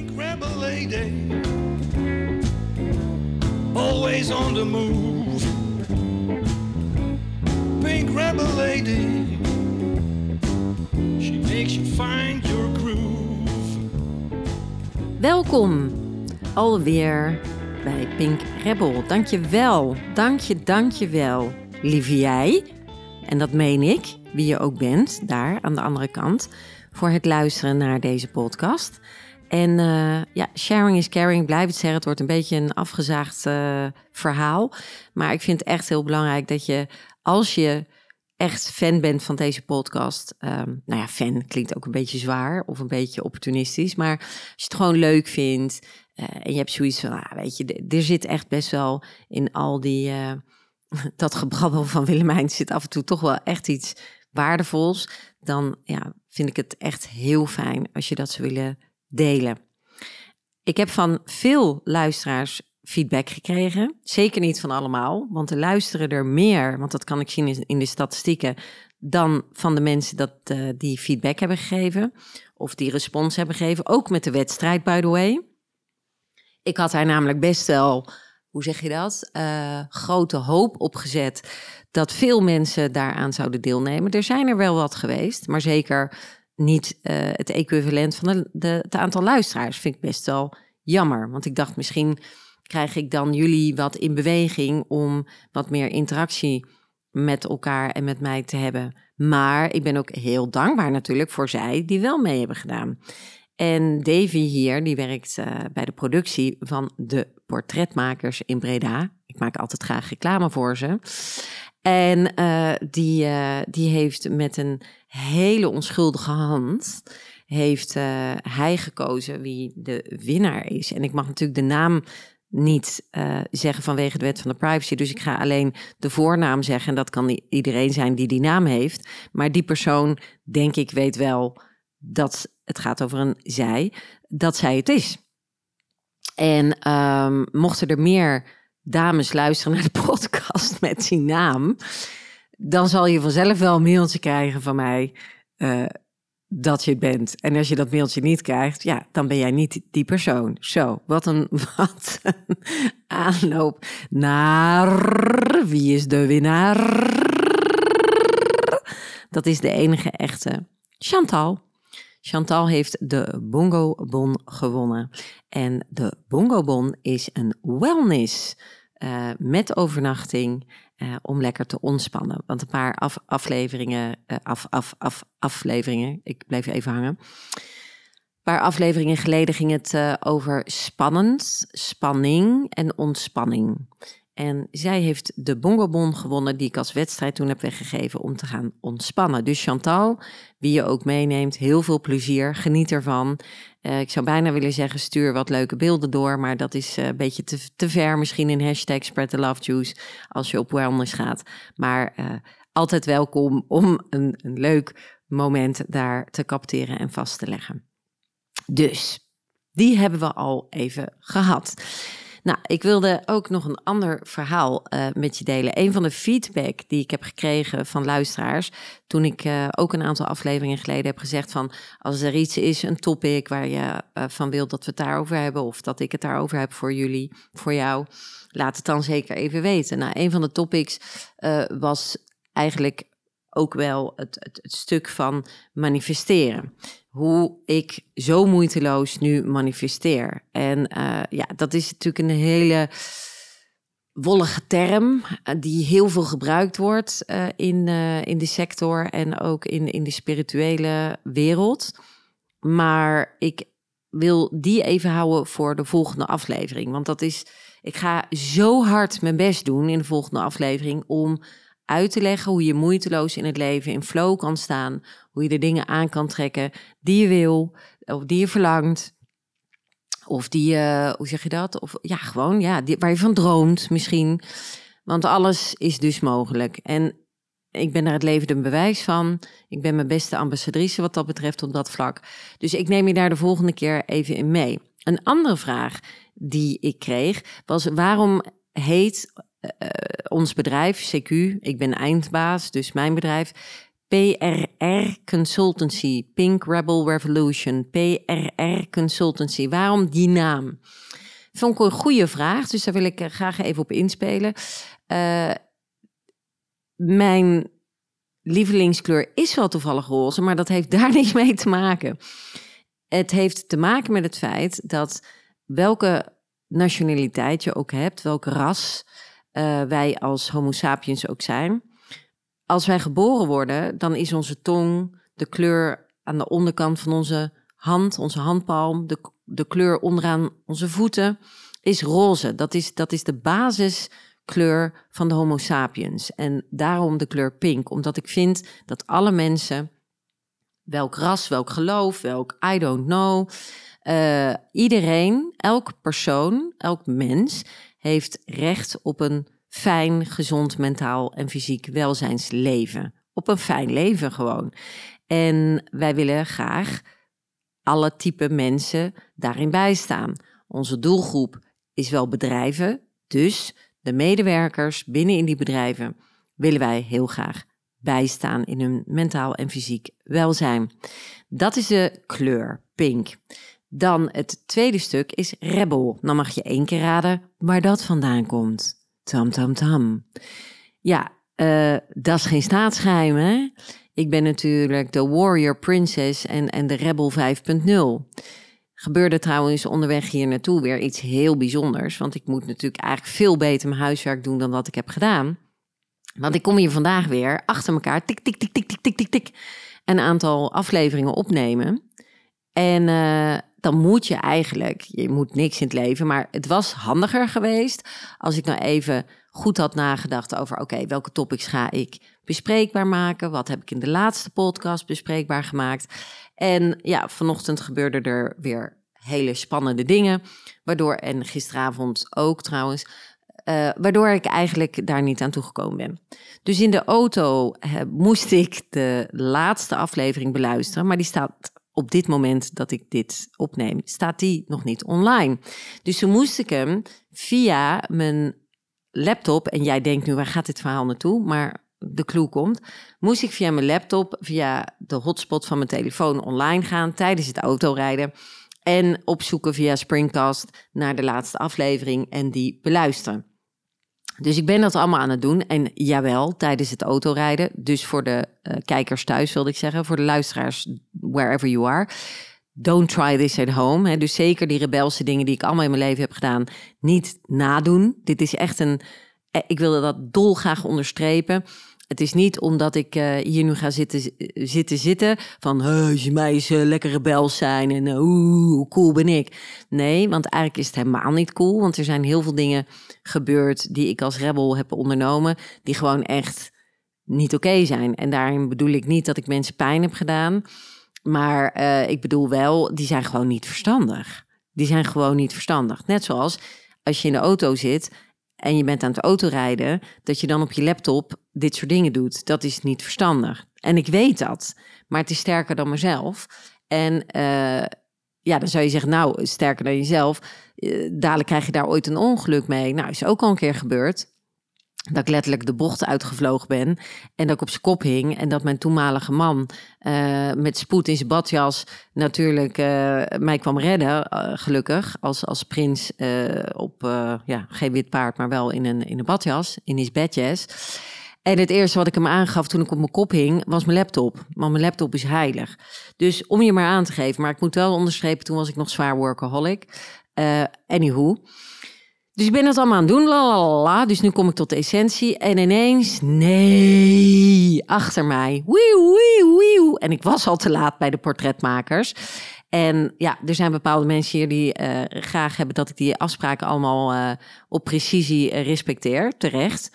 Pink lady, always on the move. Pink rebel lady, she makes you find your groove. Welkom alweer bij Pink Rebel. Dank je wel, dank je, dank je wel, lieve jij. En dat meen ik, wie je ook bent, daar aan de andere kant, voor het luisteren naar deze podcast. En eh, ja, sharing is caring, blijf het zeggen. Het wordt een beetje een afgezaagd eh, verhaal. Maar ik vind het echt heel belangrijk dat je, als je echt fan bent van deze podcast. ehm, nou ja, fan klinkt ook een beetje zwaar of een beetje opportunistisch. Maar als je het gewoon leuk vindt eh, en je hebt zoiets van, ah, weet je, er zit echt best wel in al die, dat gebrabbel van Willemijn zit af en toe toch wel echt iets waardevols. Dan ja, vind ik het echt heel fijn als je dat zou willen delen. Ik heb van veel luisteraars feedback gekregen. Zeker niet van allemaal, want er luisteren er meer, want dat kan ik zien in- de statistieken, dan van de mensen dat, eh, die feedback hebben gegeven of die respons hebben gegeven. Ook met de wedstrijd, by the way. Ik had daar namelijk best wel, hoe zeg je dat, Eh, grote hoop op gezet dat veel mensen daaraan zouden deelnemen. Er zijn er wel wat geweest, maar zeker niet eh, het equivalent van de, het aantal luisteraars. Vind ik best wel jammer, want ik dacht misschien krijg ik dan jullie wat in beweging om wat meer interactie met elkaar en met mij te hebben. Maar ik ben ook heel dankbaar natuurlijk voor zij die wel mee hebben gedaan. En Davy hier, die werkt eh, bij de productie van de portretmakers in Breda. Ik maak altijd graag reclame voor ze. En eh, die, eh, die heeft met een hele onschuldige hand... heeft eh, hij gekozen wie de winnaar is. En ik mag natuurlijk de naam niet zeggen vanwege de wet van de privacy. Dus ik ga alleen de voornaam zeggen. En dat kan iedereen zijn die die naam heeft. Maar die persoon, denk ik, weet wel dat het gaat over een zij, dat zij het is. En ehm, mochten er meer dames luisteren naar de podcast met die naam, dan zal je vanzelf wel een mailtje krijgen van mij eh, dat je het bent. En als je dat mailtje niet krijgt, ja, dan ben jij niet die persoon. Zo, wat een, wat een aanloop naar wie is de winnaar? Dat is de enige echte Chantal. Chantal heeft de Bongo Bon gewonnen. En de Bongo Bon is een wellness eh, met overnachting eh, om lekker te ontspannen. Want een paar af, afleveringen, eh, af, af, af, afleveringen, ik blijf even hangen. Een paar afleveringen geleden ging het over spannend, spanning en ontspanning. En zij heeft de Bongobon gewonnen die ik als wedstrijd toen heb weggegeven om te gaan ontspannen. Dus Chantal, wie je ook meeneemt, heel veel plezier, geniet ervan. Eh, ik zou bijna willen zeggen stuur wat leuke beelden door, maar dat is eh, een beetje te, te ver misschien in hashtag spread the love juice als je op wellness gaat. Maar eh, altijd welkom om een, een leuk moment daar te capteren en vast te leggen. Dus, die hebben we al even gehad. Nou, ik wilde ook nog een ander verhaal eh, met je delen. Een van de feedback die ik heb gekregen van luisteraars, toen ik eh, ook een aantal afleveringen geleden heb gezegd van als er iets is, een topic waar je eh, van wilt dat we het daarover hebben of dat ik het daarover heb voor jullie, voor jou, laat het dan zeker even weten. Nou, een van de topics was eigenlijk ook wel het, het, het stuk van manifesteren hoe ik zo moeiteloos nu manifesteer. En eh, ja, dat is natuurlijk een hele wollige term eh, die heel veel gebruikt wordt eh, in, in de sector en ook in, in de spirituele wereld. Maar ik wil die even houden voor de volgende aflevering. Want dat is, ik ga zo hard mijn best doen in de volgende aflevering om uit te leggen hoe je moeiteloos in het leven in flow kan staan. Hoe je de dingen aan kan trekken die je wil, of die je verlangt. Of die je, hoe zeg je dat? Of ja, gewoon ja, die, waar je van droomt misschien. Want alles is dus mogelijk. En ik ben daar het levende bewijs van. Ik ben mijn beste ambassadrice wat dat betreft op dat vlak. Dus ik neem je daar de volgende keer even in mee. Een andere vraag die ik kreeg was: waarom heet eh, ons bedrijf, CQ, ik ben eindbaas, dus mijn bedrijf, PRR Consultancy, Pink Rebel Revolution, PRR Consultancy. Waarom die naam? Vond ik een goede vraag, dus daar wil ik eh, graag even op inspelen. Uh, mijn lievelingskleur is wel toevallig roze, maar dat heeft daar niks mee te maken. Het heeft te maken met het feit dat welke nationaliteit je ook hebt, welk ras uh, wij als Homo sapiens ook zijn. Als wij geboren worden, dan is onze tong de kleur aan de onderkant van onze hand, onze handpalm, de, de kleur onderaan onze voeten, is roze. Dat is, dat is de basiskleur van de Homo sapiens. En daarom de kleur pink, omdat ik vind dat alle mensen, welk ras, welk geloof, welk I don't know, uh, iedereen, elke persoon, elk mens heeft recht op een fijn, gezond, mentaal en fysiek welzijnsleven. Op een fijn leven gewoon. En wij willen graag alle type mensen daarin bijstaan. Onze doelgroep is wel bedrijven, dus de medewerkers binnen in die bedrijven willen wij heel graag bijstaan in hun mentaal en fysiek welzijn. Dat is de kleur pink. Dan het tweede stuk is rebel. Dan mag je één keer raden waar dat vandaan komt. Tam, tam, tam. Ja, uh, dat is geen staatsgeheim, hè? Ik ben natuurlijk de Warrior Princess en, en de Rebel 5.0. Gebeurde trouwens onderweg hier naartoe weer iets heel bijzonders. Want ik moet natuurlijk eigenlijk veel beter mijn huiswerk doen dan wat ik heb gedaan. Want ik kom hier vandaag weer achter elkaar, tik, tik, tik, tik, tik, tik, tik, tik, een aantal afleveringen opnemen. En uh, dan moet je eigenlijk, je moet niks in het leven, maar het was handiger geweest als ik nou even goed had nagedacht over, oké, welke topics ga ik bespreekbaar maken? Wat heb ik in de laatste podcast bespreekbaar gemaakt? En ja, vanochtend gebeurde er weer hele spannende dingen, waardoor, en gisteravond ook trouwens, uh, waardoor ik eigenlijk daar niet aan toegekomen ben. Dus in de auto uh, moest ik de laatste aflevering beluisteren, maar die staat op dit moment dat ik dit opneem, staat die nog niet online. Dus toen moest ik hem via mijn laptop, en jij denkt nu, waar gaat dit verhaal naartoe? Maar de clue komt, moest ik via mijn laptop, via de hotspot van mijn telefoon online gaan tijdens het autorijden. En opzoeken via Springcast naar de laatste aflevering en die beluisteren. Dus ik ben dat allemaal aan het doen. En jawel, tijdens het autorijden. Dus voor de uh, kijkers thuis wilde ik zeggen. Voor de luisteraars, wherever you are. Don't try this at home. Dus zeker die rebelse dingen die ik allemaal in mijn leven heb gedaan. Niet nadoen. Dit is echt een... Eh, ik wilde dat dolgraag onderstrepen. Het is niet omdat ik uh, hier nu ga zitten zitten, zitten van als je mij eens uh, lekker rebels zijn en uh, hoe cool ben ik. Nee, want eigenlijk is het helemaal niet cool, want er zijn heel veel dingen gebeurd die ik als rebel heb ondernomen, die gewoon echt niet oké zijn. En daarin bedoel ik niet dat ik mensen pijn heb gedaan, maar ik bedoel wel, die zijn gewoon niet verstandig. Die zijn gewoon niet verstandig. Net zoals als je in de auto zit en je bent aan het autorijden, dat je dan op je laptop dit soort dingen doet. Dat is niet verstandig. En ik weet dat, maar het is sterker dan mezelf. En uh, ja, dan zou je zeggen, nou, sterker dan jezelf. Uh, dadelijk krijg je daar ooit een ongeluk mee. Nou, is ook al een keer gebeurd dat ik letterlijk de bocht uitgevlogen ben en dat ik op zijn kop hing en dat mijn toenmalige man uh, met spoed in zijn badjas natuurlijk uh, mij kwam redden, uh, gelukkig, als, als prins op, ja, geen wit paard, maar wel in een, in een badjas, in his bedjas. En het eerste wat ik hem aangaf toen ik op mijn kop hing, was mijn laptop. Want mijn laptop is heilig. Dus om je maar aan te geven, maar ik moet wel onderstrepen, toen was ik nog zwaar workaholic. anywho. Dus ik ben het allemaal aan het doen, la, Dus nu kom ik tot de essentie. En ineens, nee, achter mij. Wieuw, wieuw, wieuw. En ik was al te laat bij de portretmakers. En ja, er zijn bepaalde mensen hier die uh, graag hebben dat ik die afspraken allemaal uh, op precisie uh, respecteer, terecht.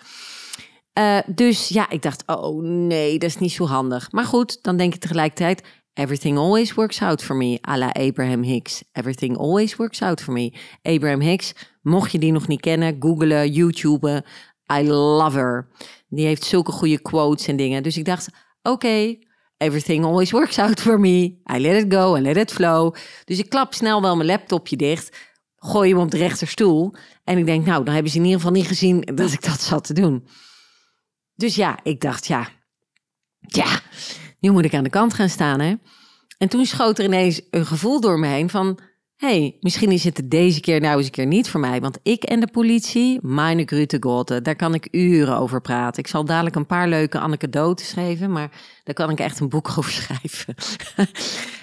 dus ja, ik dacht, oh nee, dat is niet zo handig. Maar goed, dan denk ik tegelijkertijd, Everything always works out for me, à la Abraham Hicks. Everything always works out for me. Abraham Hicks, mocht je die nog niet kennen, googlen, YouTuben. I love her. Die heeft zulke goede quotes en dingen. Dus ik dacht, oké, everything always works out for me. I let it go, I let it flow. Dus ik klap snel wel mijn laptopje dicht, gooi hem op de rechterstoel. En ik denk, nou, dan hebben ze in ieder geval niet gezien dat ik dat zat te doen. Dus ja, ik dacht, ja, Ja, nu moet ik aan de kant gaan staan, hè? En toen schoot er ineens een gevoel door me heen van... hey, misschien is het deze keer nou eens een keer niet voor mij. Want ik en de politie, meine Grüte Gotte, daar kan ik uren over praten. Ik zal dadelijk een paar leuke anekdotes geven... maar daar kan ik echt een boek over schrijven.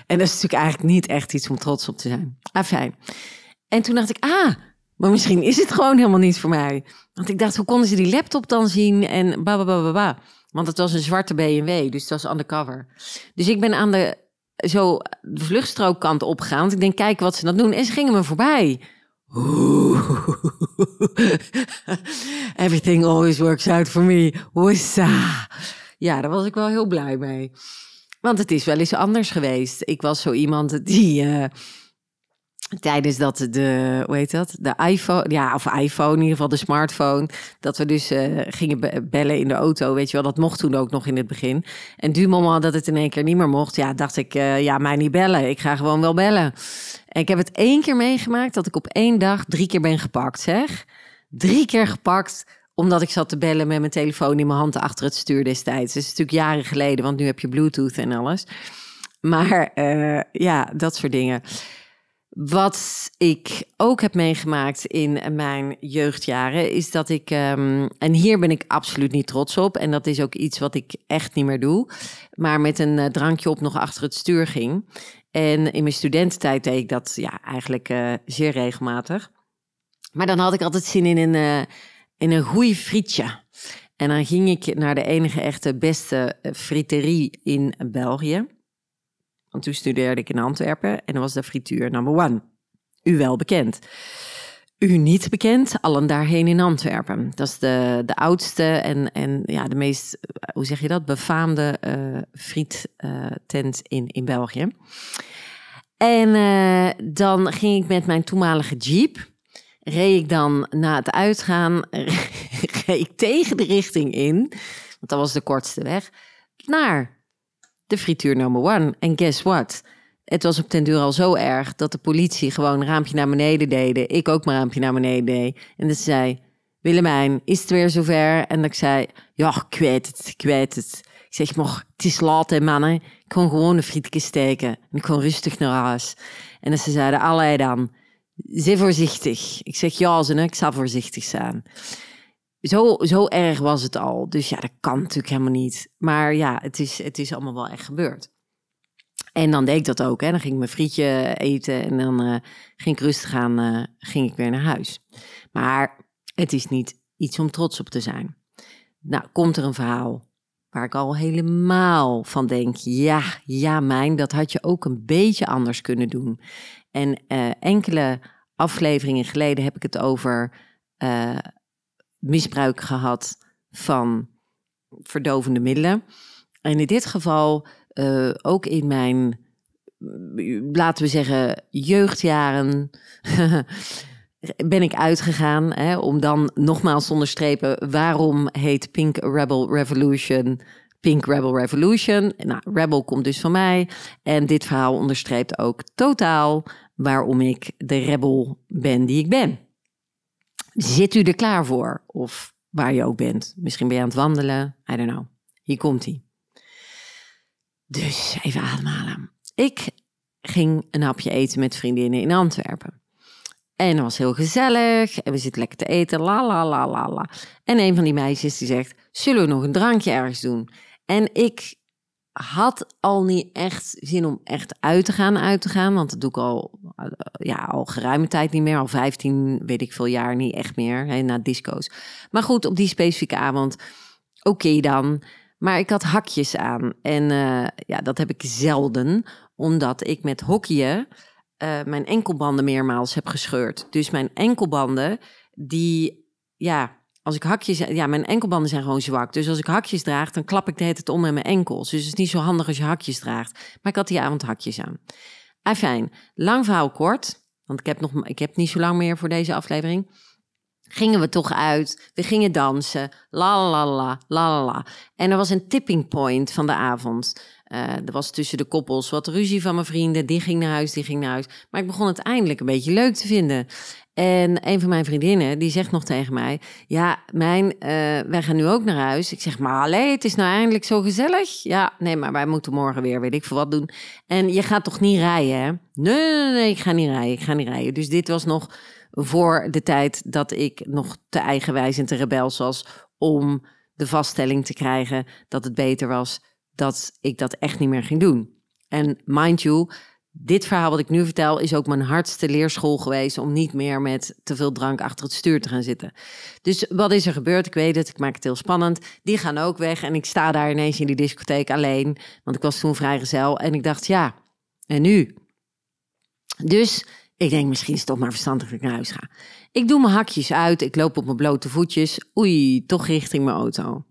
en dat is natuurlijk eigenlijk niet echt iets om trots op te zijn. Ah, fijn. En toen dacht ik, ah, maar misschien is het gewoon helemaal niet voor mij. Want ik dacht, hoe konden ze die laptop dan zien? En ba, ba, ba, ba, ba. Want het was een zwarte BMW, dus het was undercover. Dus ik ben aan de, zo vluchtstrookkant opgegaan. Ik denk, kijk wat ze dat doen. En ze gingen me voorbij. Everything always works out for me. Wissa. Ja, daar was ik wel heel blij mee. Want het is wel eens anders geweest. Ik was zo iemand die... Uh, tijdens dat de, hoe heet dat? De iPhone, ja, of iPhone, in ieder geval de smartphone. Dat we dus uh, gingen bellen in de auto, weet je wel. Dat mocht toen ook nog in het begin. En du moment dat het in één keer niet meer mocht, ja, dacht ik, uh, ja, mij niet bellen. Ik ga gewoon wel bellen. En ik heb het één keer meegemaakt dat ik op één dag drie keer ben gepakt, zeg. Drie keer gepakt omdat ik zat te bellen met mijn telefoon in mijn hand achter het stuur destijds. Is natuurlijk jaren geleden, want nu heb je Bluetooth en alles. Maar uh, ja, dat soort dingen. Wat ik ook heb meegemaakt in mijn jeugdjaren is dat ik, um, en hier ben ik absoluut niet trots op, en dat is ook iets wat ik echt niet meer doe, maar met een uh, drankje op nog achter het stuur ging. En in mijn studententijd deed ik dat ja, eigenlijk uh, zeer regelmatig. Maar dan had ik altijd zin in een, uh, in een goeie frietje. En dan ging ik naar de enige echte beste friterie in België. Want toen studeerde ik in Antwerpen en was de frituur number one. U wel bekend. U niet bekend, allen daarheen in Antwerpen. Dat is de, de oudste en, en ja, de meest, hoe zeg je dat, befaamde uh, friettent uh, in, in België. En dan ging ik met mijn toenmalige jeep, reed ik dan na het uitgaan, reed ik tegen de richting in, want dat was de kortste weg, naar de frituur number one. En guess what? Het was op ten duur al zo erg dat de politie gewoon een raampje naar beneden deden. Ik ook mijn raampje naar beneden deed. En dat zei, Willemijn, is het weer zover? En dat ik zei, ja, ik weet het, ik het. Ik zeg, maar het is laat hè mannen. Ik kon gewoon een frietje steken. En ik kon rustig naar huis. En dat ze zeiden, allei dan, zeer voorzichtig. Ik zeg, ja, ze, ik zal voorzichtig zijn. Zo, zo erg was het al. Dus ja, dat kan natuurlijk helemaal niet. Maar ja, het is, het is allemaal wel echt gebeurd. En dan deed ik dat ook. Hè. Dan ging ik mijn frietje eten en dan uh, ging ik rustig aan, uh, ging ik weer naar huis. Maar het is niet iets om trots op te zijn. Nou, komt er een verhaal waar ik al helemaal van denk, ja, ja, mijn, dat had je ook een beetje anders kunnen doen. En uh, enkele afleveringen geleden heb ik het over misbruik gehad van verdovende middelen. En in dit geval uh, ook in mijn, laten we zeggen, jeugdjaren. ben ik uitgegaan hè, om dan nogmaals te onderstrepen waarom heet Pink Rebel Revolution Pink Rebel Revolution. Nou, Rebel komt dus van mij en dit verhaal onderstreept ook totaal waarom ik de rebel ben die ik ben. Zit u er klaar voor? Of waar je ook bent. Misschien ben je aan het wandelen. I don't know. Hier komt hij. Dus even ademhalen. Ik ging een hapje eten met vriendinnen in Antwerpen. En dat was heel gezellig. En we zitten lekker te eten. La la la la la. En een van die meisjes die zegt: Zullen we nog een drankje ergens doen? En ik had al niet echt zin om echt uit te gaan, uit te gaan. Want dat doe ik al, eh, ja, al geruime tijd niet meer. Al 15, weet ik veel jaar niet echt meer. Hè, na disco's. Maar goed, op die specifieke avond, oké dan. Maar ik had hakjes aan. En uh, ja, dat heb ik zelden. Omdat ik met hockeyen uh, mijn enkelbanden meermaals heb gescheurd. Dus mijn enkelbanden, die, ja, als ik hakjes, ja, mijn enkelbanden zijn gewoon zwak. Dus als ik hakjes draag, dan klap ik de hele tijd om met mijn enkels. Dus het is niet zo handig als je hakjes draagt. Maar ik had die avond hakjes aan. Ah, fijn. Lang verhaal kort, want ik heb, nog, ik heb niet zo lang meer voor deze aflevering. Gingen we toch uit, we gingen dansen, la la la la la la. En er was een tipping point van de avond. eh, er was tussen de koppels wat ruzie van mijn vrienden. Die ging naar huis, die ging naar huis. Maar ik begon het eindelijk een beetje leuk te vinden. En een van mijn vriendinnen, die zegt nog tegen mij... Ja, mijn, eh, wij gaan nu ook naar huis. Ik zeg, maar allee, het is nou eindelijk zo gezellig. Ja, nee, maar wij moeten morgen weer, weet ik veel wat doen. En je gaat toch niet rijden, hè? Nee, nee, nee, ik ga niet rijden, ik ga niet rijden. Dus dit was nog voor de tijd dat ik nog te eigenwijs en te rebels was... om de vaststelling te krijgen dat het beter was dat ik dat echt niet meer ging doen. En mind you, dit verhaal wat ik nu vertel is ook mijn hardste leerschool geweest om niet meer met te veel drank achter het stuur te gaan zitten. Dus wat is er gebeurd? Ik weet het, ik maak het heel spannend. Die gaan ook weg en ik sta daar ineens in die discotheek alleen, want ik was toen vrijgezel en ik dacht ja, en nu? Dus ik denk misschien is het toch maar verstandig dat ik naar huis ga. Ik doe mijn hakjes uit, ik loop op mijn blote voetjes, oei, toch richting mijn auto.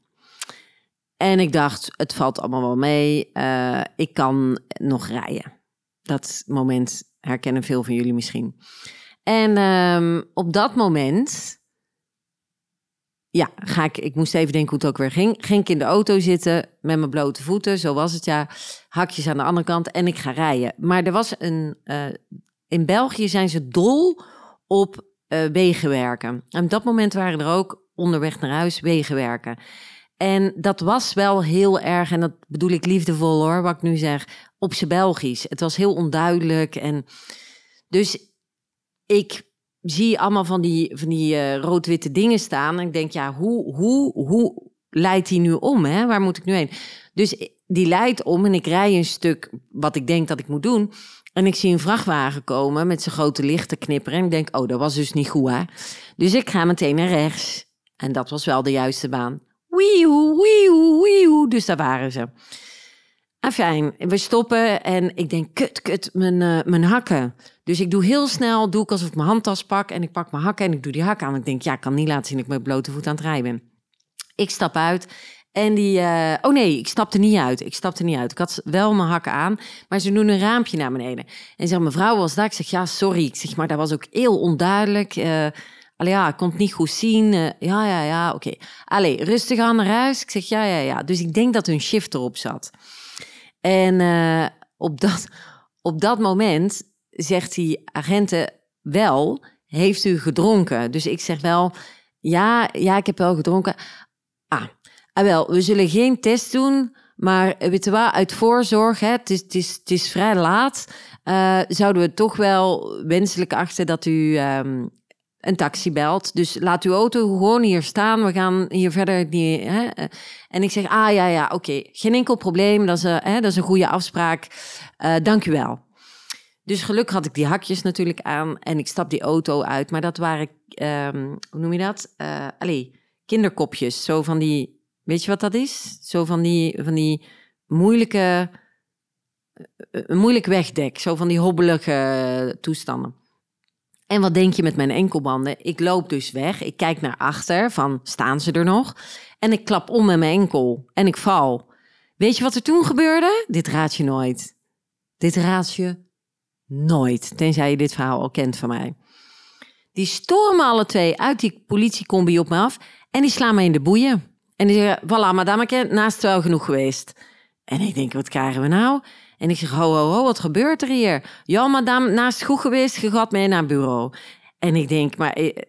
En ik dacht, het valt allemaal wel mee. Uh, ik kan nog rijden. Dat moment herkennen veel van jullie misschien. En um, op dat moment, ja, ga ik, ik moest even denken hoe het ook weer ging. Ging ik in de auto zitten met mijn blote voeten, zo was het ja. Hakjes aan de andere kant en ik ga rijden. Maar er was een, uh, in België zijn ze dol op uh, wegenwerken. En op dat moment waren er ook onderweg naar huis wegenwerken. En dat was wel heel erg, en dat bedoel ik liefdevol hoor, wat ik nu zeg, op zijn Belgisch. Het was heel onduidelijk. En dus ik zie allemaal van die, van die uh, rood-witte dingen staan. En ik denk, ja, hoe, hoe, hoe leidt die nu om? Hè? Waar moet ik nu heen? Dus die leidt om en ik rij een stuk wat ik denk dat ik moet doen. En ik zie een vrachtwagen komen met zijn grote lichten knipperen. En ik denk, oh, dat was dus niet goed, hè? Dus ik ga meteen naar rechts. En dat was wel de juiste baan. Wieuw, wieuw, wieuw. Dus daar waren ze. Afijn, we stoppen en ik denk, kut, kut, mijn, uh, mijn hakken. Dus ik doe heel snel, doe ik alsof ik mijn handtas pak en ik pak mijn hakken en ik doe die hakken aan. Ik denk, ja, ik kan niet laten zien dat ik met blote voet aan het rijden ben. Ik stap uit en die, uh, oh nee, ik stapte niet uit. Ik stapte niet uit. Ik had wel mijn hakken aan, maar ze doen een raampje naar beneden. En zeg, mevrouw was daar. Ik zeg, ja, sorry. Ik zeg, maar dat was ook heel onduidelijk. Uh, Allee, ja, ik niet goed zien. Uh, ja, ja, ja, oké. Okay. Allee, rustig aan naar huis. Ik zeg, ja, ja, ja. Dus ik denk dat hun shift erop zat. En uh, op, dat, op dat moment zegt die agenten wel, heeft u gedronken? Dus ik zeg wel, ja, ja, ik heb wel gedronken. Ah, ah wel, we zullen geen test doen, maar weet je wat, uit voorzorg, hè, het, is, het, is, het is vrij laat, zouden we toch wel wenselijk achten dat u um, een taxi belt. Dus laat uw auto gewoon hier staan. We gaan hier verder niet. Hè? En ik zeg, ah ja, ja, oké. Geen enkel probleem. Dat is, uh, hè, is een goede afspraak. Uh, dank u wel. Dus gelukkig had ik die hakjes natuurlijk aan. En ik stap die auto uit. Maar dat waren, um, hoe noem je dat? Uh, allee, kinderkopjes. Zo van die, weet je wat dat is? Zo van die, van die moeilijke, een moeilijk wegdek. Zo van die hobbelige toestanden. En wat denk je met mijn enkelbanden? Ik loop dus weg. Ik kijk naar achter van staan ze er nog? En ik klap om met mijn enkel en ik val. Weet je wat er toen gebeurde? Dit raad je nooit. Dit raad je nooit. Tenzij je dit verhaal al kent van mij. Die stormen alle twee uit die politiecombi op me af en die slaan me in de boeien. En die zeggen, voilà, madameke, naast wel genoeg geweest. En ik denk, wat krijgen we nou? En ik zeg, ho, ho, ho, wat gebeurt er hier? Ja, madame, naast goed geweest, je gaat mee naar het bureau. En ik denk, maar ik,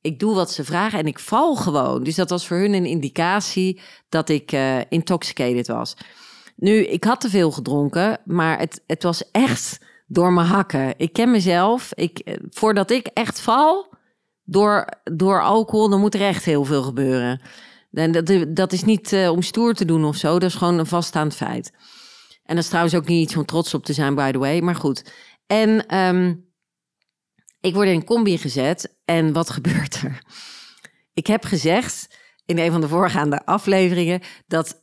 ik, doe wat ze vragen en ik val gewoon. Dus dat was voor hun een indicatie dat ik uh, intoxicated was. Nu, ik had te veel gedronken, maar het, het was echt door mijn hakken. Ik ken mezelf. Ik, eh, voordat ik echt val door, door alcohol, dan moet er echt heel veel gebeuren. En dat, dat is niet om stoer te doen of zo, dat is gewoon een vaststaand feit. En dat is trouwens ook niet iets om trots op te zijn, by the way. Maar goed. En um, ik word in een combi gezet. En wat gebeurt er? Ik heb gezegd in een van de voorgaande afleveringen dat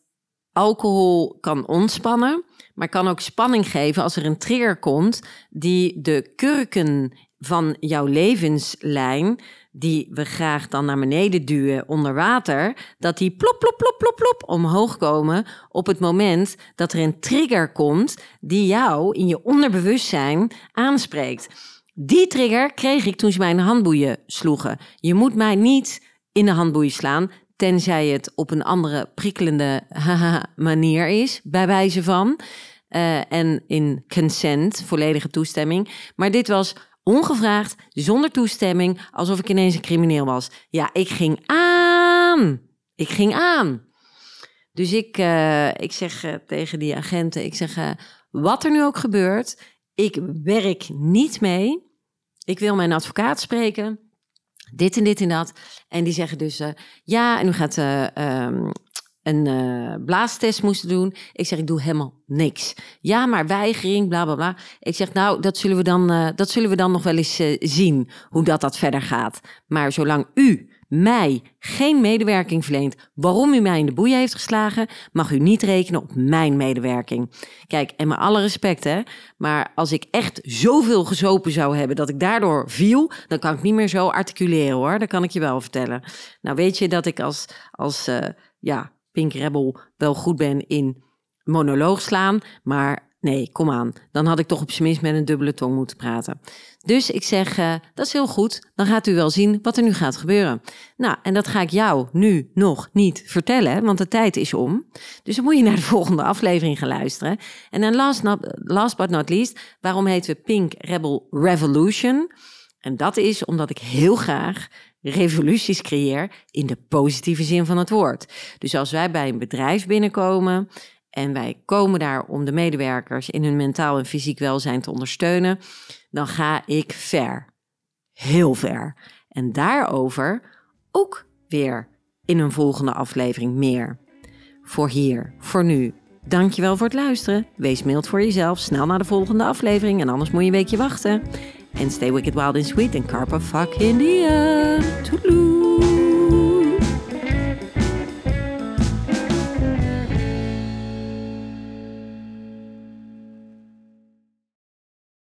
alcohol kan ontspannen, maar kan ook spanning geven als er een trigger komt die de kurken van jouw levenslijn die we graag dan naar beneden duwen onder water, dat die plop, plop, plop, plop, plop omhoog komen op het moment dat er een trigger komt die jou in je onderbewustzijn aanspreekt. Die trigger kreeg ik toen ze mij in de handboeien sloegen. Je moet mij niet in de handboeien slaan. tenzij het op een andere prikkelende manier is, bij wijze van. Eh, en in consent, volledige toestemming. Maar dit was ongevraagd, zonder toestemming, alsof ik ineens een crimineel was. Ja, ik ging aan. Ik ging aan. Dus ik, eh, ik zeg eh, tegen die agenten, ik zeg, eh, wat er nu ook gebeurt, ik werk niet mee. Ik wil mijn advocaat spreken. Dit en dit en dat. En die zeggen dus, ja, en u gaat eh, ehm, een eh, blaastest moesten doen. Ik zeg, ik doe helemaal niks. Ja, maar weigering, bla bla bla. Ik zeg, nou, dat zullen we dan, eh, dat zullen we dan nog wel eens eh, zien, hoe dat, dat verder gaat. Maar zolang u mij geen medewerking verleent waarom u mij in de boeien heeft geslagen, mag u niet rekenen op mijn medewerking. Kijk, en met alle respect hè, maar als ik echt zoveel gezopen zou hebben dat ik daardoor viel, dan kan ik niet meer zo articuleren hoor. Dat kan ik je wel vertellen. Nou weet je dat ik als, als ja, Pink Rebel wel goed ben in monoloog slaan, maar nee, kom aan. Dan had ik toch op zijn minst met een dubbele tong moeten praten. Dus ik zeg, eh, dat is heel goed. Dan gaat u wel zien wat er nu gaat gebeuren. Nou, en dat ga ik jou nu nog niet vertellen, want de tijd is om. Dus dan moet je naar de volgende aflevering gaan luisteren. En dan last, not, last but not least, waarom heten we Pink Rebel Revolution? En dat is omdat ik heel graag revoluties creëer in de positieve zin van het woord. Dus als wij bij een bedrijf binnenkomen en wij komen daar om de medewerkers in hun mentaal en fysiek welzijn te ondersteunen, dan ga ik ver. Heel ver. En daarover ook weer in een volgende aflevering meer. Voor hier, voor nu. Dankjewel voor het luisteren. Wees mild voor jezelf. Snel naar de volgende aflevering en anders moet je een weekje wachten. And stay wicked, wild, and sweet. And carpa fucking diem. Toodaloo.